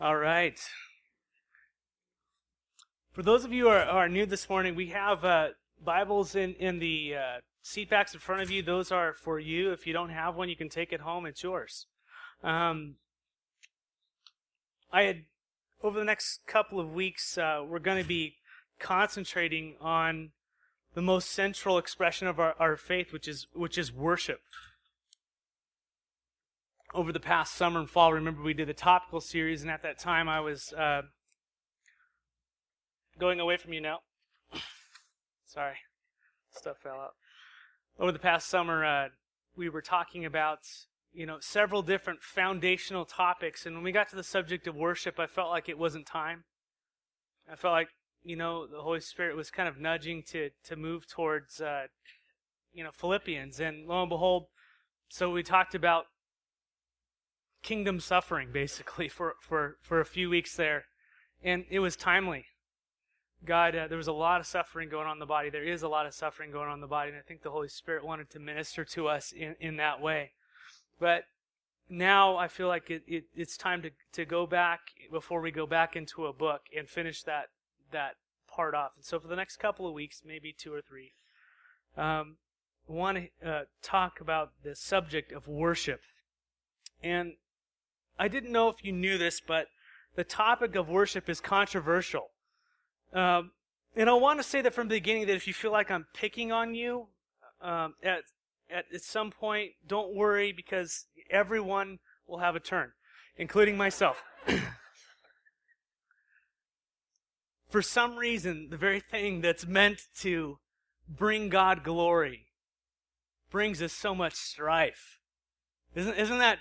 All right. For those of you who are, are new this morning, we have uh, Bibles in, in the uh, seat backs in front of you. Those are for you. If you don't have one, you can take it home. It's yours. Um, I had, over the next couple of weeks, uh, we're going to be concentrating on the most central expression of our, our faith, which is, which is worship over the past summer and fall, remember we did a topical series, and at that time I was uh, going away from you now. Sorry, stuff fell out. Over the past summer, uh, we were talking about you know several different foundational topics, and when we got to the subject of worship, I felt like it wasn't time. I felt like you know the Holy Spirit was kind of nudging to to move towards uh, you know Philippians, and lo and behold, so we talked about kingdom suffering basically for, for, for a few weeks there. And it was timely. God, uh, there was a lot of suffering going on in the body. There is a lot of suffering going on in the body. And I think the Holy Spirit wanted to minister to us in, in that way. But now I feel like it, it, it's time to, to go back before we go back into a book and finish that, that part off. And so for the next couple of weeks, maybe two or three, um, want to uh, talk about the subject of worship. And I didn't know if you knew this, but the topic of worship is controversial. Um, and I want to say that from the beginning that if you feel like I'm picking on you, um, at, at, at some point, don't worry because everyone will have a turn, including myself. For some reason, the very thing that's meant to bring God glory brings us so much strife. Isn't, isn't that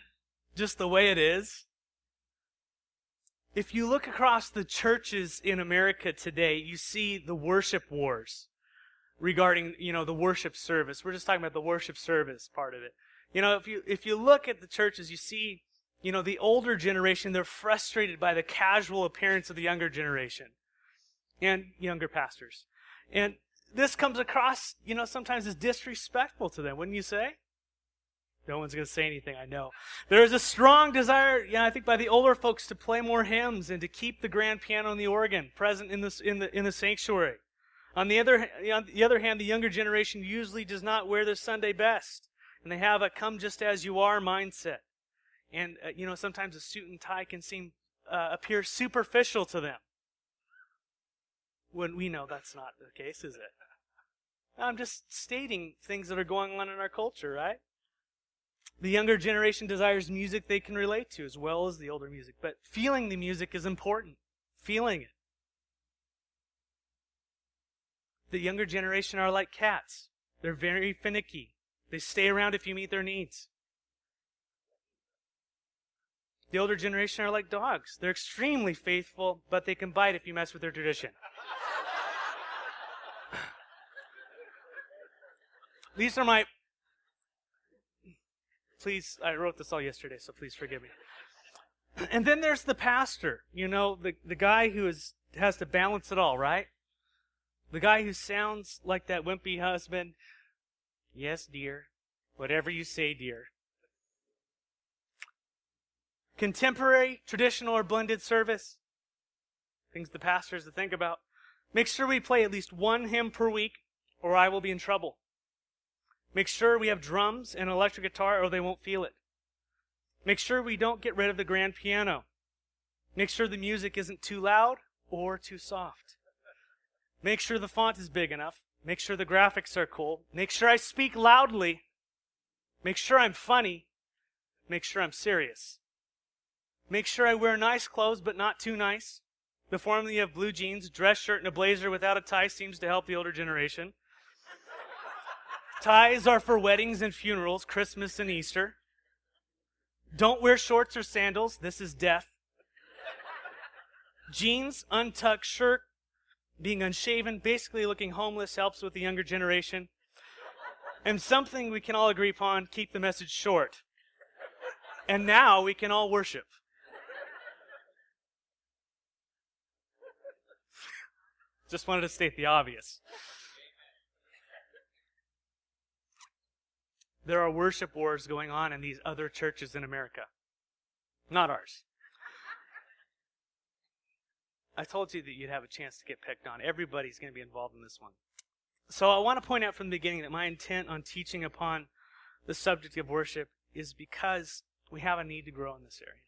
just the way it is? If you look across the churches in America today, you see the worship wars regarding, you know, the worship service. We're just talking about the worship service part of it. You know, if you if you look at the churches, you see, you know, the older generation, they're frustrated by the casual appearance of the younger generation and younger pastors. And this comes across, you know, sometimes as disrespectful to them, wouldn't you say? No one's going to say anything, I know. There is a strong desire, yeah, I think, by the older folks to play more hymns and to keep the grand piano and the organ present in, this, in, the, in the sanctuary. On the, other, on the other hand, the younger generation usually does not wear their Sunday best, and they have a come just as you are mindset. And, uh, you know, sometimes a suit and tie can seem, uh, appear superficial to them. When we know that's not the case, is it? I'm just stating things that are going on in our culture, right? The younger generation desires music they can relate to as well as the older music, but feeling the music is important. Feeling it. The younger generation are like cats. They're very finicky. They stay around if you meet their needs. The older generation are like dogs. They're extremely faithful, but they can bite if you mess with their tradition. These are my Please, I wrote this all yesterday, so please forgive me. And then there's the pastor, you know, the, the guy who is, has to balance it all, right? The guy who sounds like that wimpy husband. Yes, dear. Whatever you say, dear. Contemporary, traditional, or blended service. Things the pastors to think about. Make sure we play at least one hymn per week, or I will be in trouble. Make sure we have drums and electric guitar or they won't feel it. Make sure we don't get rid of the grand piano. Make sure the music isn't too loud or too soft. Make sure the font is big enough. Make sure the graphics are cool. Make sure I speak loudly. Make sure I'm funny. Make sure I'm serious. Make sure I wear nice clothes, but not too nice. The formula of blue jeans, dress shirt, and a blazer without a tie seems to help the older generation. Ties are for weddings and funerals, Christmas and Easter. Don't wear shorts or sandals. This is death. Jeans, untucked shirt, being unshaven, basically looking homeless helps with the younger generation. And something we can all agree upon keep the message short. And now we can all worship. Just wanted to state the obvious. There are worship wars going on in these other churches in America. Not ours. I told you that you'd have a chance to get picked on. Everybody's going to be involved in this one. So I want to point out from the beginning that my intent on teaching upon the subject of worship is because we have a need to grow in this area.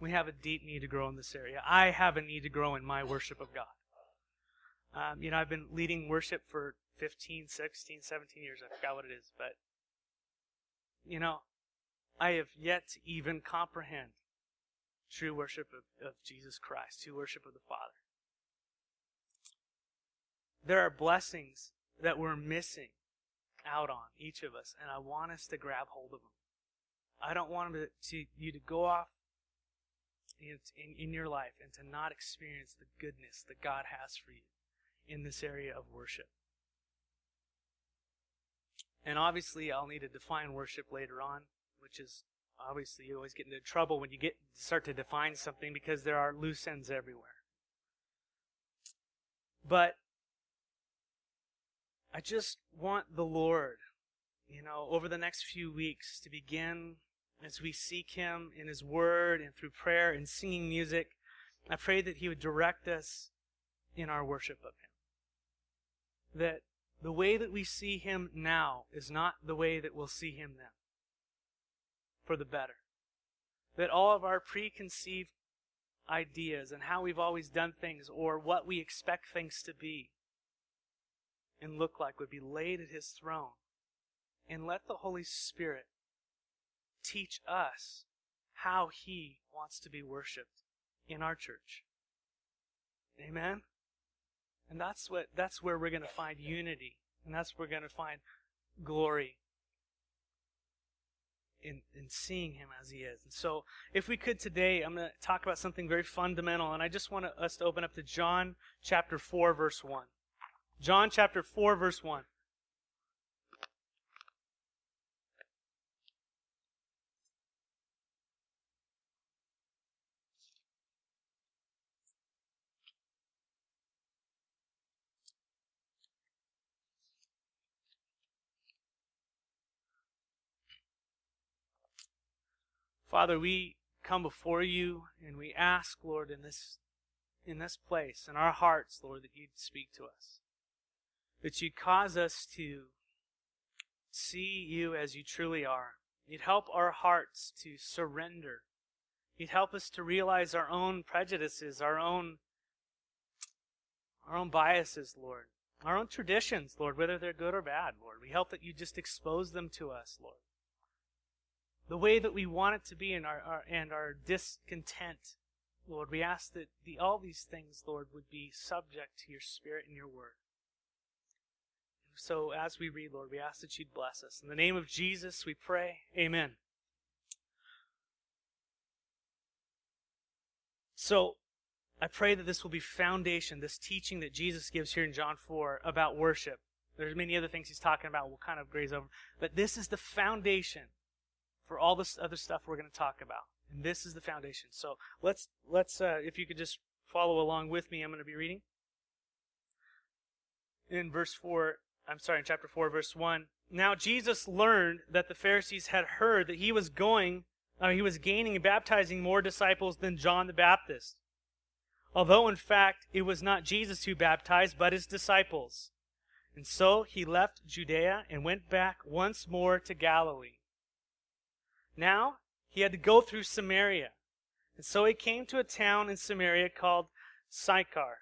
We have a deep need to grow in this area. I have a need to grow in my worship of God. Um, you know, I've been leading worship for 15, 16, 17 years. I forgot what it is, but, you know, I have yet to even comprehend true worship of, of Jesus Christ, true worship of the Father. There are blessings that we're missing out on, each of us, and I want us to grab hold of them. I don't want to, to, you to go off in, in, in your life and to not experience the goodness that God has for you in this area of worship. And obviously, I'll need to define worship later on, which is obviously you always get into trouble when you get start to define something because there are loose ends everywhere. But I just want the Lord, you know, over the next few weeks to begin as we seek Him in His Word and through prayer and singing music. I pray that He would direct us in our worship of Him. That the way that we see Him now is not the way that we'll see Him then for the better. That all of our preconceived ideas and how we've always done things or what we expect things to be and look like would be laid at His throne. And let the Holy Spirit teach us how He wants to be worshiped in our church. Amen? And that's what that's where we're going to find unity. And that's where we're going to find glory in, in seeing him as he is. And so, if we could today, I'm going to talk about something very fundamental, and I just want us to open up to John chapter 4, verse 1. John chapter 4, verse 1. Father, we come before you and we ask, Lord, in this in this place, in our hearts, Lord, that you'd speak to us. That you'd cause us to see you as you truly are. You'd help our hearts to surrender. You'd help us to realize our own prejudices, our own our own biases, Lord. Our own traditions, Lord, whether they're good or bad, Lord. We help that you just expose them to us, Lord the way that we want it to be and our, our and our discontent. Lord, we ask that the, all these things, Lord, would be subject to your Spirit and your Word. So as we read, Lord, we ask that you'd bless us. In the name of Jesus, we pray. Amen. So I pray that this will be foundation, this teaching that Jesus gives here in John 4 about worship. There's many other things he's talking about we'll kind of graze over. But this is the foundation for all this other stuff we're going to talk about. And this is the foundation. So let's let's uh, if you could just follow along with me, I'm going to be reading in verse four. I'm sorry, in chapter four, verse one. Now Jesus learned that the Pharisees had heard that he was going, uh, he was gaining and baptizing more disciples than John the Baptist. Although in fact it was not Jesus who baptized, but his disciples. And so he left Judea and went back once more to Galilee. Now he had to go through Samaria. And so he came to a town in Samaria called Sychar,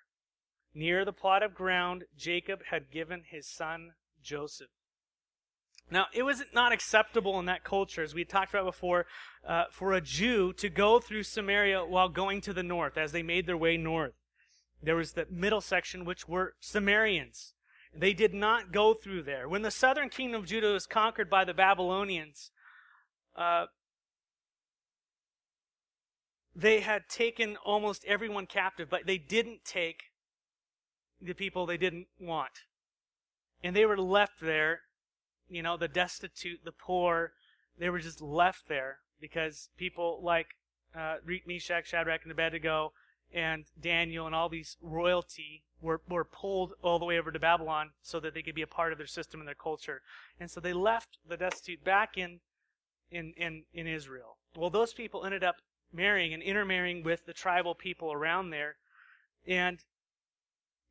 near the plot of ground Jacob had given his son Joseph. Now, it was not acceptable in that culture, as we talked about before, uh, for a Jew to go through Samaria while going to the north, as they made their way north. There was the middle section, which were Samaritans. They did not go through there. When the southern kingdom of Judah was conquered by the Babylonians, uh, they had taken almost everyone captive, but they didn't take the people they didn't want. And they were left there, you know, the destitute, the poor, they were just left there because people like uh, Meshach, Shadrach, and Abednego, and Daniel, and all these royalty were, were pulled all the way over to Babylon so that they could be a part of their system and their culture. And so they left the destitute back in in, in, in Israel. Well, those people ended up marrying and intermarrying with the tribal people around there. And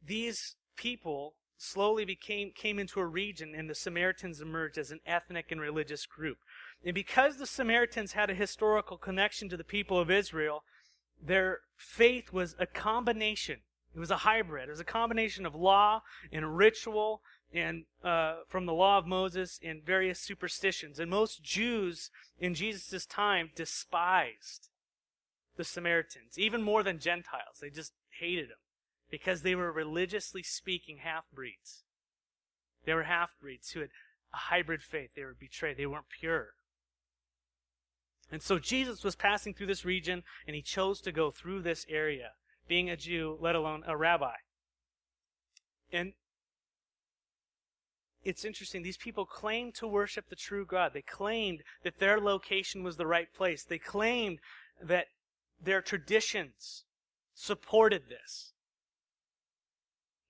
these people slowly became came into a region and the Samaritans emerged as an ethnic and religious group. And because the Samaritans had a historical connection to the people of Israel, their faith was a combination. It was a hybrid. It was a combination of law and ritual and uh, from the law of Moses and various superstitions. And most Jews in Jesus' time despised the Samaritans, even more than Gentiles. They just hated them because they were religiously speaking half breeds. They were half breeds who had a hybrid faith. They were betrayed. They weren't pure. And so Jesus was passing through this region and he chose to go through this area, being a Jew, let alone a rabbi. And it's interesting. These people claimed to worship the true God. They claimed that their location was the right place. They claimed that their traditions supported this.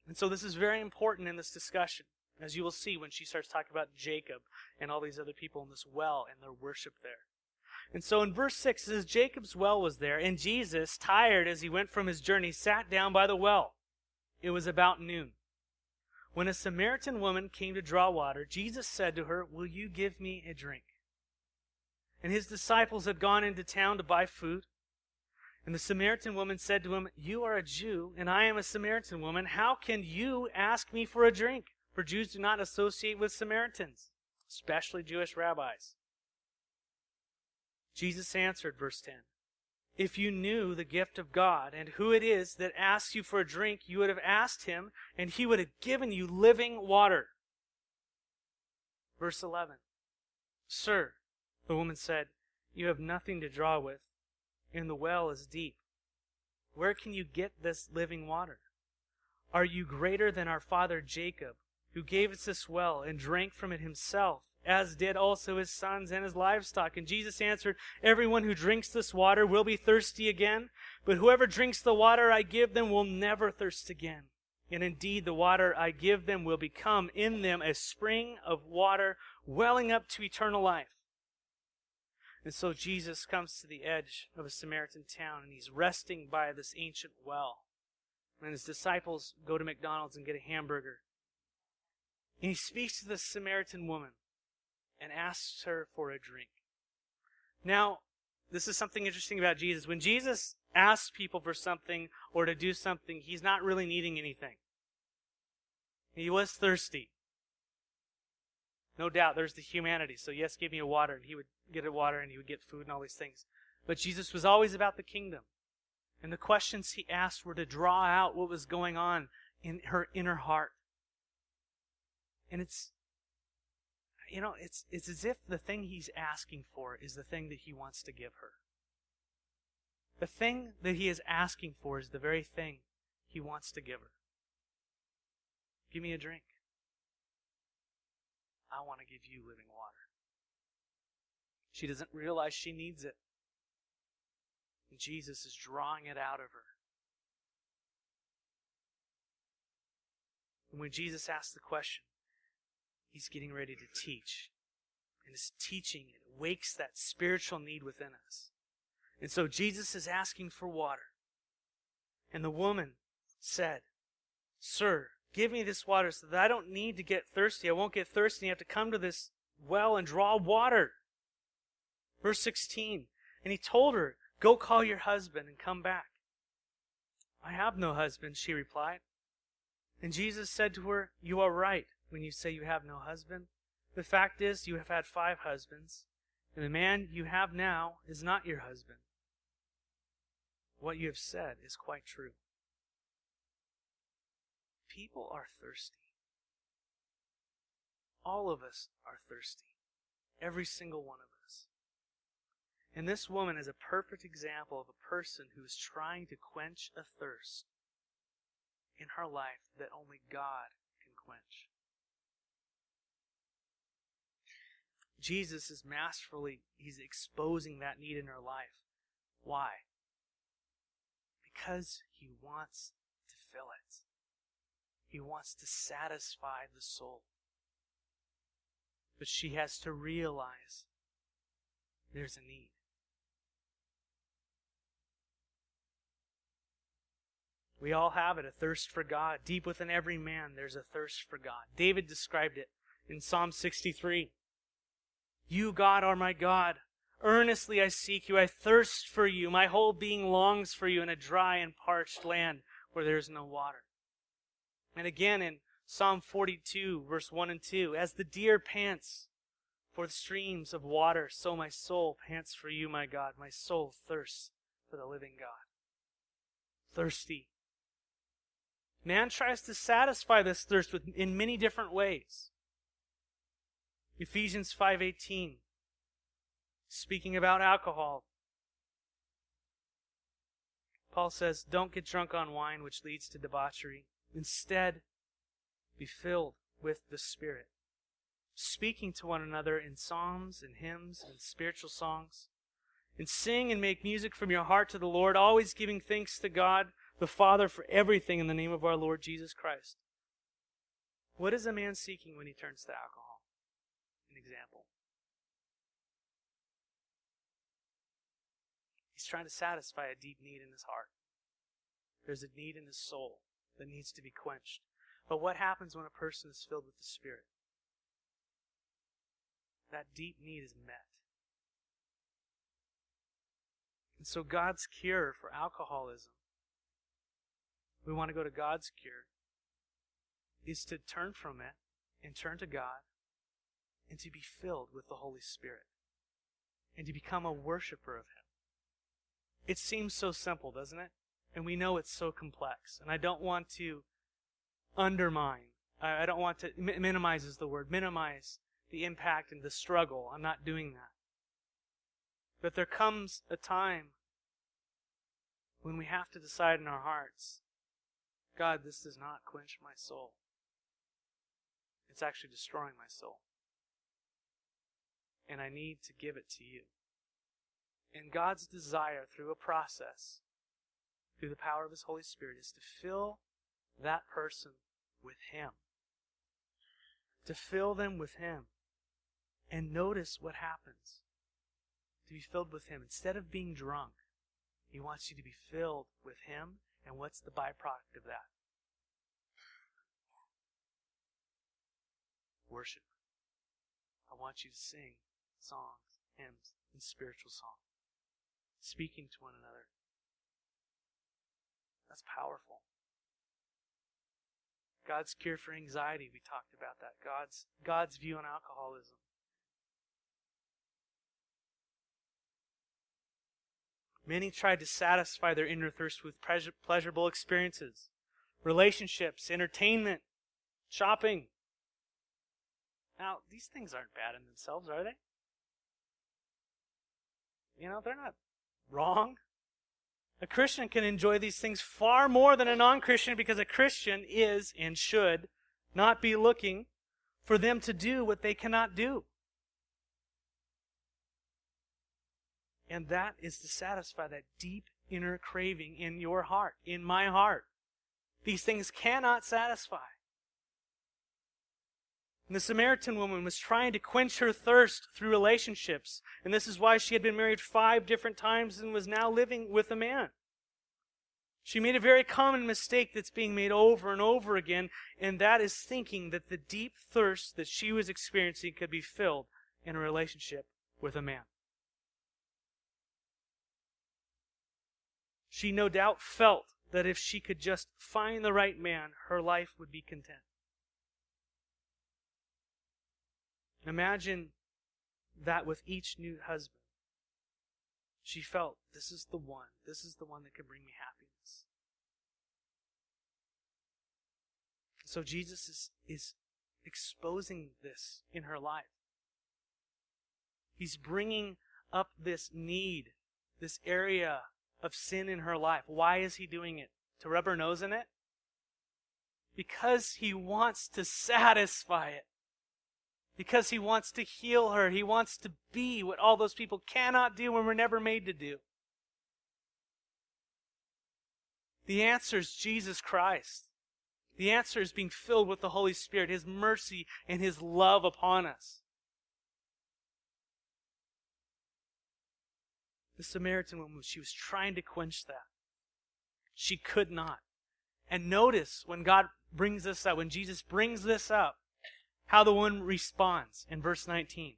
And so this is very important in this discussion, as you will see when she starts talking about Jacob and all these other people in this well and their worship there. And so in verse 6 it says, Jacob's well was there, and Jesus, tired as he went from his journey, sat down by the well. It was about noon. When a Samaritan woman came to draw water, Jesus said to her, Will you give me a drink? And his disciples had gone into town to buy food. And the Samaritan woman said to him, You are a Jew, and I am a Samaritan woman. How can you ask me for a drink? For Jews do not associate with Samaritans, especially Jewish rabbis. Jesus answered, verse 10, If you knew the gift of God and who it is that asks you for a drink, you would have asked him, and he would have given you living water. Verse 11, Sir, the woman said, You have nothing to draw with and the well is deep. Where can you get this living water? Are you greater than our father Jacob, who gave us this well and drank from it himself, as did also his sons and his livestock? And Jesus answered, Everyone who drinks this water will be thirsty again, but whoever drinks the water I give them will never thirst again. And indeed, the water I give them will become in them a spring of water welling up to eternal life. And so Jesus comes to the edge of a Samaritan town and he's resting by this ancient well. And his disciples go to McDonald's and get a hamburger. And he speaks to the Samaritan woman and asks her for a drink. Now, this is something interesting about Jesus. When Jesus asks people for something or to do something, he's not really needing anything. He was thirsty. No doubt, there's the humanity. So, yes, give me a water. And he would get a water and he would get food and all these things. But Jesus was always about the kingdom. And the questions he asked were to draw out what was going on in her inner heart. And it's, you know, it's, it's as if the thing he's asking for is the thing that he wants to give her. The thing that he is asking for is the very thing he wants to give her. Give me a drink. I want to give you living water. She doesn't realize she needs it. And Jesus is drawing it out of her. And when Jesus asks the question, he's getting ready to teach. And his teaching it wakes that spiritual need within us. And so Jesus is asking for water. And the woman said, Sir, Give me this water so that I don't need to get thirsty. I won't get thirsty. I have to come to this well and draw water. Verse 16. And he told her, Go call your husband and come back. I have no husband, she replied. And Jesus said to her, You are right when you say you have no husband. The fact is, you have had five husbands, and the man you have now is not your husband. What you have said is quite true people are thirsty. All of us are thirsty. Every single one of us. And this woman is a perfect example of a person who is trying to quench a thirst in her life that only God can quench. Jesus is masterfully, he's exposing that need in her life. Why? Because he wants to fill it. He wants to satisfy the soul. But she has to realize there's a need. We all have it, a thirst for God. Deep within every man, there's a thirst for God. David described it in Psalm 63. You, God, are my God. Earnestly I seek you. I thirst for you. My whole being longs for you in a dry and parched land where there is no water. And again in Psalm 42, verse 1 and 2, as the deer pants for the streams of water, so my soul pants for you, my God. My soul thirsts for the living God. Thirsty. Man tries to satisfy this thirst in many different ways. Ephesians 5:18 speaking about alcohol Paul says, "Don't get drunk on wine which leads to debauchery. Instead, be filled with the Spirit, speaking to one another in psalms and hymns and spiritual songs, and sing and make music from your heart to the Lord, always giving thanks to God the Father for everything in the name of our Lord Jesus Christ." What is a man seeking when he turns to alcohol? An example. He's trying to satisfy a deep need in his heart. There's a need in his soul that needs to be quenched. But what happens when a person is filled with the Spirit? That deep need is met. And so God's cure for alcoholism, we want to go to God's cure, is to turn from it and turn to God and to be filled with the Holy Spirit and to become a worshiper of Him. It seems so simple, doesn't it? And we know it's so complex. And I don't want to undermine, I don't want to, minimize is the word, minimize the impact and the struggle. I'm not doing that. But there comes a time when we have to decide in our hearts God, this does not quench my soul. It's actually destroying my soul and I need to give it to you. And God's desire through a process, through the power of His Holy Spirit, is to fill that person with Him. To fill them with Him. And notice what happens. To be filled with Him. Instead of being drunk, He wants you to be filled with Him. And what's the byproduct of that? Worship. I want you to sing songs, hymns, and spiritual songs, speaking to one another. That's powerful. God's cure for anxiety, we talked about that. God's, God's view on alcoholism. Many tried to satisfy their inner thirst with pleasurable experiences, relationships, entertainment, shopping. Now, these things aren't bad in themselves, are they? You know, they're not wrong. A Christian can enjoy these things far more than a non Christian because a Christian is and should not be looking for them to do what they cannot do. And that is to satisfy that deep inner craving in your heart, in my heart. These things cannot satisfy. And the Samaritan woman was trying to quench her thirst through relationships. And this is why she had been married five different times and was now living with a man. She made a very common mistake that's being made over and over again, and that is thinking that the deep thirst that she was experiencing could be filled in a relationship with a man. She no doubt felt that if she could just find the right man, her life would be content. Imagine that with each new husband. She felt, this is the one. This is the one that can bring me happiness. So Jesus is, is exposing this in her life. He's bringing up this need, this area of sin in her life. Why is he doing it? To rub her nose in it? Because he wants to satisfy it because he wants to heal her. He wants to be what all those people cannot do and were never made to do. The answer is Jesus Christ. The answer is being filled with the Holy Spirit, His mercy and His love upon us. The Samaritan woman, she was trying to quench that. She could not. And notice when God brings this up, when Jesus brings this up, how the woman responds in verse 19.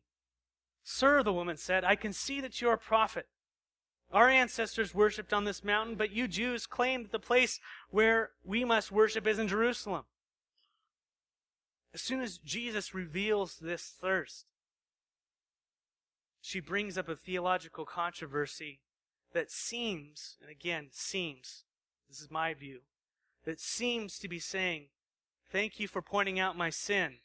Sir, the woman said, I can see that you are a prophet. Our ancestors worshipped on this mountain, but you Jews claim that the place where we must worship is in Jerusalem. As soon as Jesus reveals this thirst, she brings up a theological controversy that seems, and again, seems, this is my view, that seems to be saying, Thank you for pointing out my sin.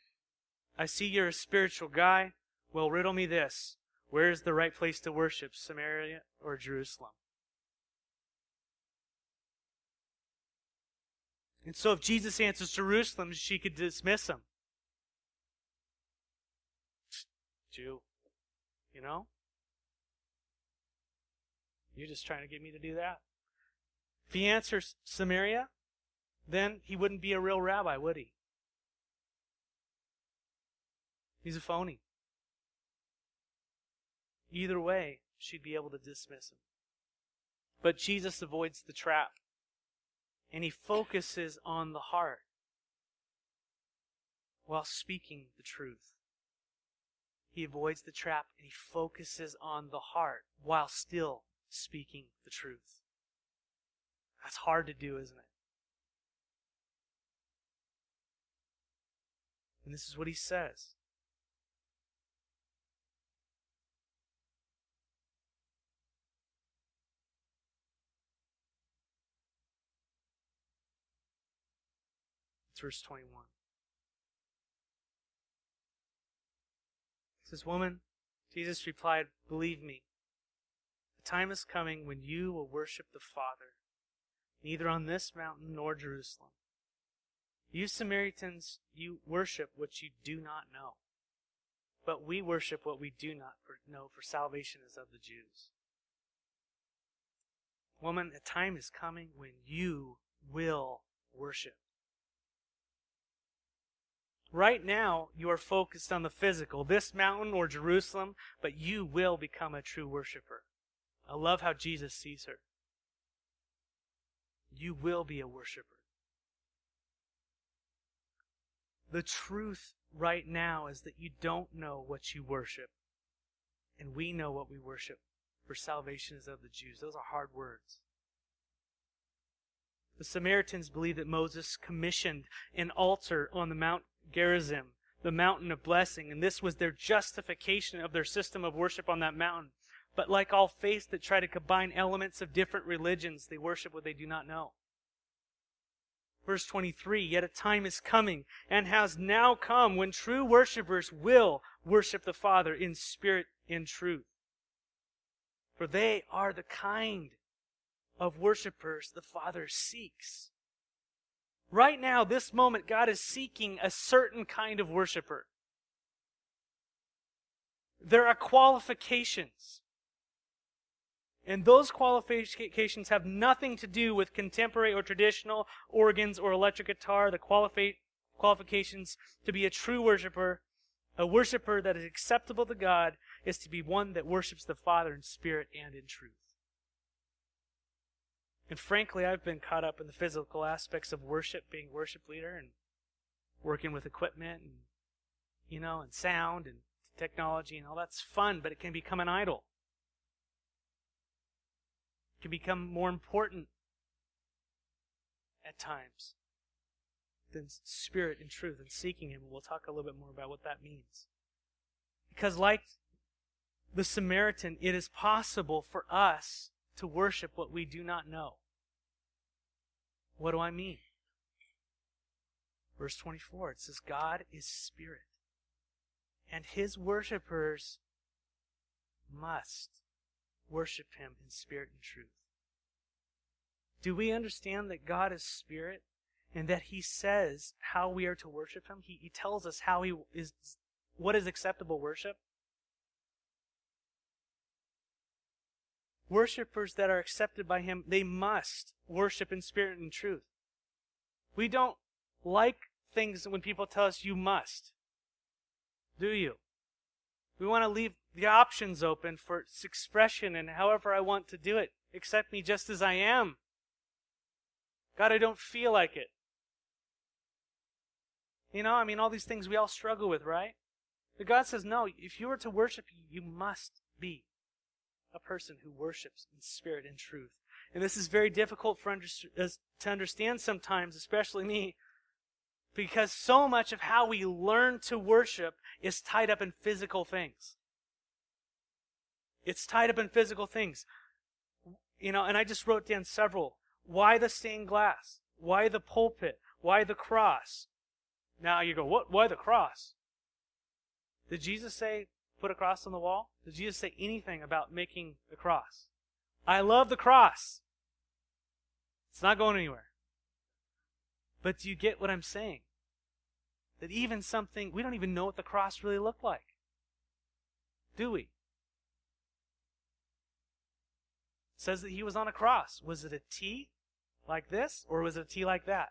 I see you're a spiritual guy. Well, riddle me this. Where is the right place to worship, Samaria or Jerusalem? And so if Jesus answers Jerusalem, she could dismiss him. Jew. You know? You're just trying to get me to do that. If he answers Samaria, then he wouldn't be a real rabbi, would he? He's a phony. Either way, she'd be able to dismiss him. But Jesus avoids the trap, and he focuses on the heart while speaking the truth. He avoids the trap and he focuses on the heart while still speaking the truth. That's hard to do, isn't it? And this is what he says. Verse 21. It says, Woman, Jesus replied, Believe me, the time is coming when you will worship the Father, neither on this mountain nor Jerusalem. You Samaritans, you worship what you do not know. But we worship what we do not know, for salvation is of the Jews. Woman, a time is coming when you will worship. Right now, you are focused on the physical, this mountain or Jerusalem, but you will become a true worshiper. I love how Jesus sees her. You will be a worshiper. The truth right now is that you don't know what you worship. And we know what we worship, for salvation is of the Jews. Those are hard words. The Samaritans believed that Moses commissioned an altar on the Mount Gerizim, the mountain of blessing, and this was their justification of their system of worship on that mountain. But like all faiths that try to combine elements of different religions, they worship what they do not know. Verse 23 Yet a time is coming and has now come when true worshippers will worship the Father in spirit and truth. For they are the kind of worshippers the Father seeks. Right now, this moment, God is seeking a certain kind of worshiper. There are qualifications. And those qualifications have nothing to do with contemporary or traditional organs or electric guitar. The qualifi- qualifications to be a true worshiper, a worshiper that is acceptable to God, is to be one that worships the Father in spirit and in truth. And frankly, I've been caught up in the physical aspects of worship, being worship leader and working with equipment and, you know, and sound and technology and all that's fun, but it can become an idol. It can become more important at times than spirit and truth and seeking Him. We'll talk a little bit more about what that means. Because, like the Samaritan, it is possible for us to worship what we do not know. What do I mean? Verse 24, it says, God is spirit, and his worshippers must worship him in spirit and truth. Do we understand that God is spirit and that he says how we are to worship him? He, he tells us how he is, what is acceptable worship? Worshippers that are accepted by Him, they must worship in spirit and truth. We don't like things when people tell us you must. Do you? We want to leave the options open for expression and however I want to do it. Accept me just as I am. God, I don't feel like it. You know, I mean, all these things we all struggle with, right? But God says, no, if you are to worship, you must be a person who worships in spirit and truth. And this is very difficult for under, uh, to understand sometimes, especially me, because so much of how we learn to worship is tied up in physical things. It's tied up in physical things. You know, and I just wrote down several. Why the stained glass? Why the pulpit? Why the cross? Now you go, what? Why the cross? Did Jesus say, put a cross on the wall? Did Jesus say anything about making a cross? I love the cross. It's not going anywhere. But do you get what I'm saying? That even something, we don't even know what the cross really looked like. Do we? It says that he was on a cross. Was it a T like this, or was it a T like that?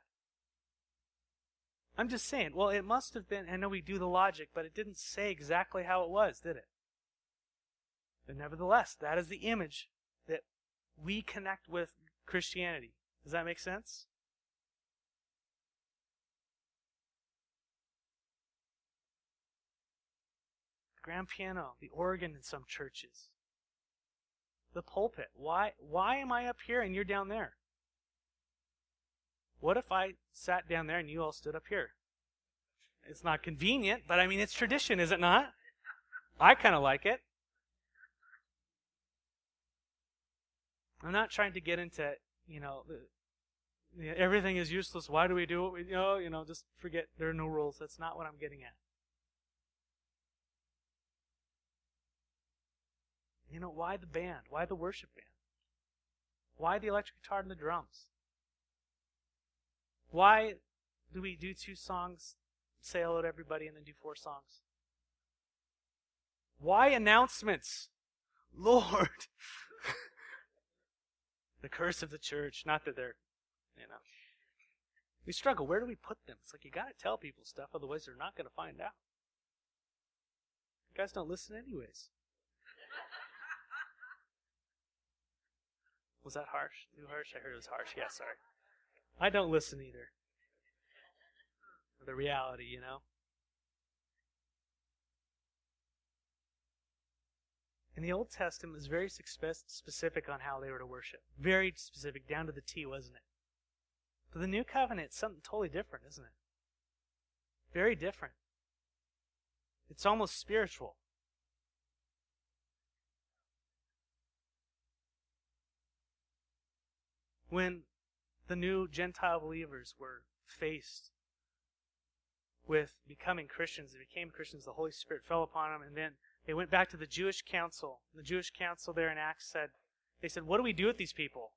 I'm just saying, well, it must have been, I know we do the logic, but it didn't say exactly how it was, did it? But nevertheless, that is the image that we connect with Christianity. Does that make sense? The grand piano, the organ in some churches, the pulpit. Why, why am I up here and you're down there? What if I sat down there and you all stood up here? It's not convenient, but I mean, it's tradition, is it not? I kind of like it. I'm not trying to get into, you know, everything is useless. Why do we do what we do? You know, just forget there are no rules. That's not what I'm getting at. You know, why the band? Why the worship band? Why the electric guitar and the drums? Why do we do two songs, say hello to everybody, and then do four songs? Why announcements? Lord. the curse of the church. Not that they're, you know. We struggle. Where do we put them? It's like you got to tell people stuff, otherwise they're not going to find out. You guys don't listen anyways. Was that harsh? Too harsh? I heard it was harsh. Yeah, sorry. I don't listen either. The reality, you know. And the Old Testament, was very specific on how they were to worship. Very specific, down to the T, wasn't it? But the New Covenant, something totally different, isn't it? Very different. It's almost spiritual. When the new Gentile believers were faced with becoming Christians. They became Christians. The Holy Spirit fell upon them, and then they went back to the Jewish council. The Jewish council there in Acts said, they said, what do we do with these people?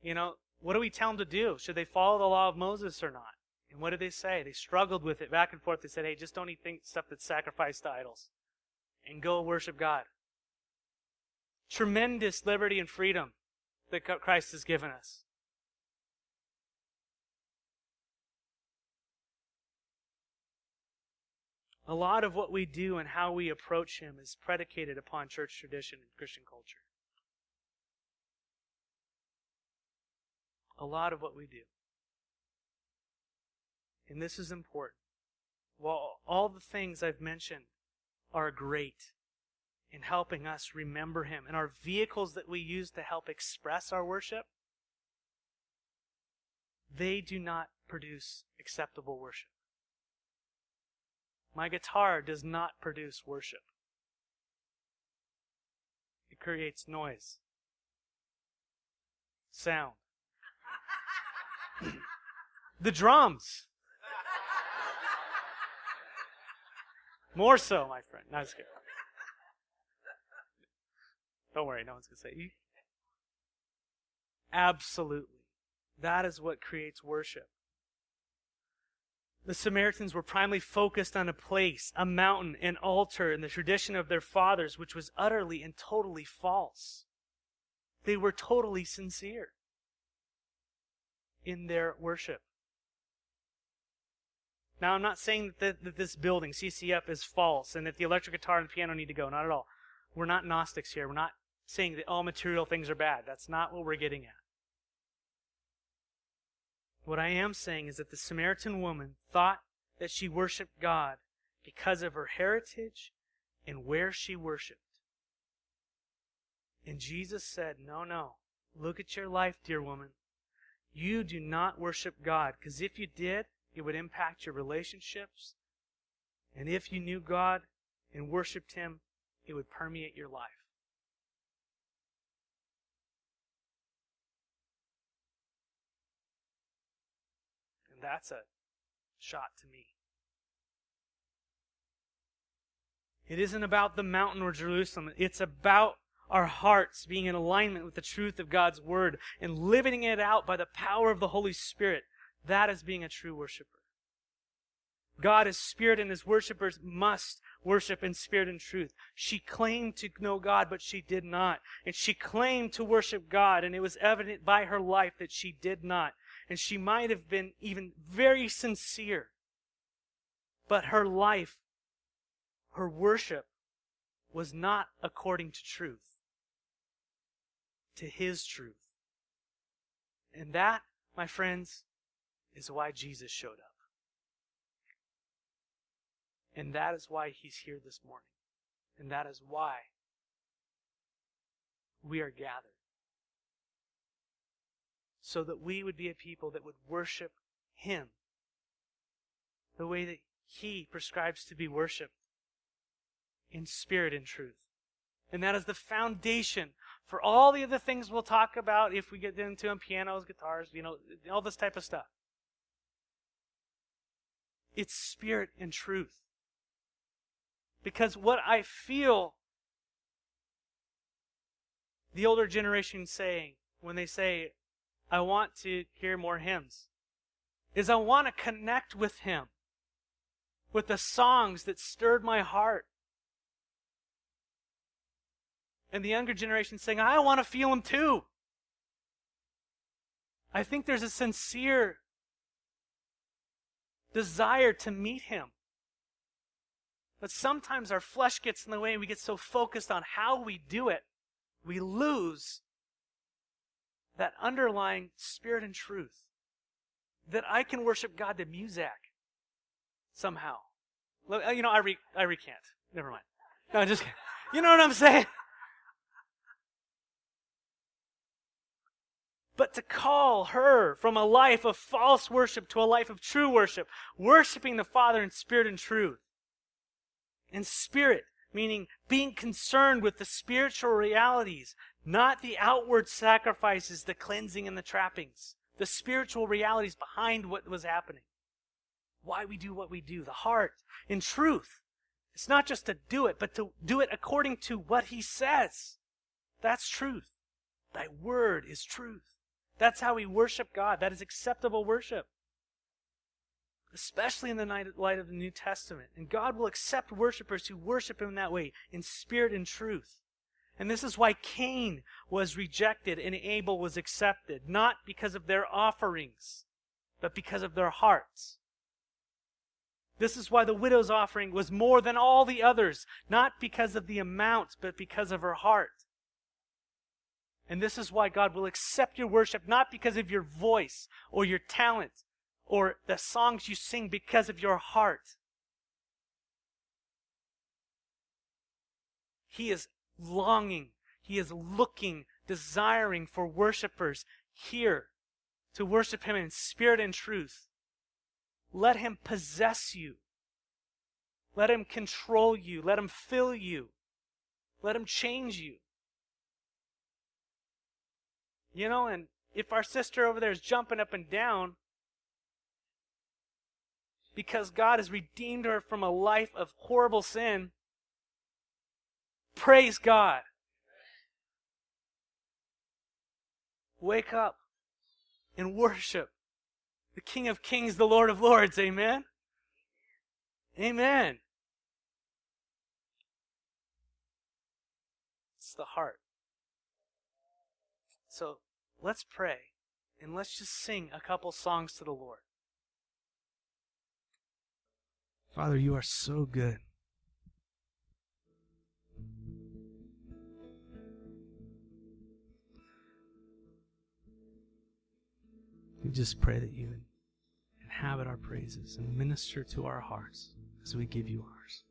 You know, what do we tell them to do? Should they follow the law of Moses or not? And what did they say? They struggled with it back and forth. They said, hey, just don't eat stuff that's sacrificed to idols. And go worship God. Tremendous liberty and freedom that Christ has given us. A lot of what we do and how we approach Him is predicated upon church tradition and Christian culture. A lot of what we do. And this is important. While all the things I've mentioned are great in helping us remember Him and our vehicles that we use to help express our worship, they do not produce acceptable worship. My guitar does not produce worship. It creates noise, sound. the drums. More so, my friend. No, just kidding. Don't worry, no one's going to say. Absolutely. That is what creates worship. The Samaritans were primarily focused on a place, a mountain, an altar, and the tradition of their fathers, which was utterly and totally false. They were totally sincere in their worship. Now, I'm not saying that, that this building, CCF, is false and that the electric guitar and piano need to go. Not at all. We're not Gnostics here. We're not saying that all material things are bad. That's not what we're getting at. What I am saying is that the Samaritan woman thought that she worshiped God because of her heritage and where she worshiped. And Jesus said, No, no. Look at your life, dear woman. You do not worship God, because if you did, it would impact your relationships. And if you knew God and worshiped Him, it would permeate your life. That's a shot to me. It isn't about the mountain or Jerusalem. It's about our hearts being in alignment with the truth of God's Word and living it out by the power of the Holy Spirit. That is being a true worshiper. God is spirit and his worshippers must worship in spirit and truth. She claimed to know God, but she did not. And she claimed to worship God, and it was evident by her life that she did not. And she might have been even very sincere. But her life, her worship, was not according to truth, to his truth. And that, my friends, is why Jesus showed up. And that is why he's here this morning. And that is why we are gathered. So that we would be a people that would worship him the way that he prescribes to be worshiped in spirit and truth. And that is the foundation for all the other things we'll talk about if we get into them pianos, guitars, you know, all this type of stuff. It's spirit and truth. Because what I feel the older generation saying when they say, I want to hear more hymns, is I want to connect with Him, with the songs that stirred my heart. And the younger generation saying, I want to feel Him too. I think there's a sincere desire to meet Him. But sometimes our flesh gets in the way and we get so focused on how we do it, we lose that underlying spirit and truth. That I can worship God to music somehow. Uh, you know, I, re- I recant. Never mind. No, just, you know what I'm saying? But to call her from a life of false worship to a life of true worship, worshiping the Father in spirit and truth, In spirit, meaning being concerned with the spiritual realities, not the outward sacrifices, the cleansing and the trappings, the spiritual realities behind what was happening. Why we do what we do, the heart. In truth, it's not just to do it, but to do it according to what he says. That's truth. Thy word is truth. That's how we worship God. That is acceptable worship especially in the light of the New Testament. And God will accept worshipers who worship Him that way, in spirit and truth. And this is why Cain was rejected and Abel was accepted, not because of their offerings, but because of their hearts. This is why the widow's offering was more than all the others, not because of the amount, but because of her heart. And this is why God will accept your worship, not because of your voice or your talent, or the songs you sing because of your heart. He is longing, he is looking, desiring for worshipers here to worship him in spirit and truth. Let him possess you. Let him control you. Let him fill you. Let him change you. You know, and if our sister over there is jumping up and down, because God has redeemed her from a life of horrible sin. Praise God. Wake up and worship the King of Kings, the Lord of Lords. Amen. Amen. It's the heart. So let's pray and let's just sing a couple songs to the Lord. Father, you are so good. We just pray that you inhabit our praises and minister to our hearts as we give you ours.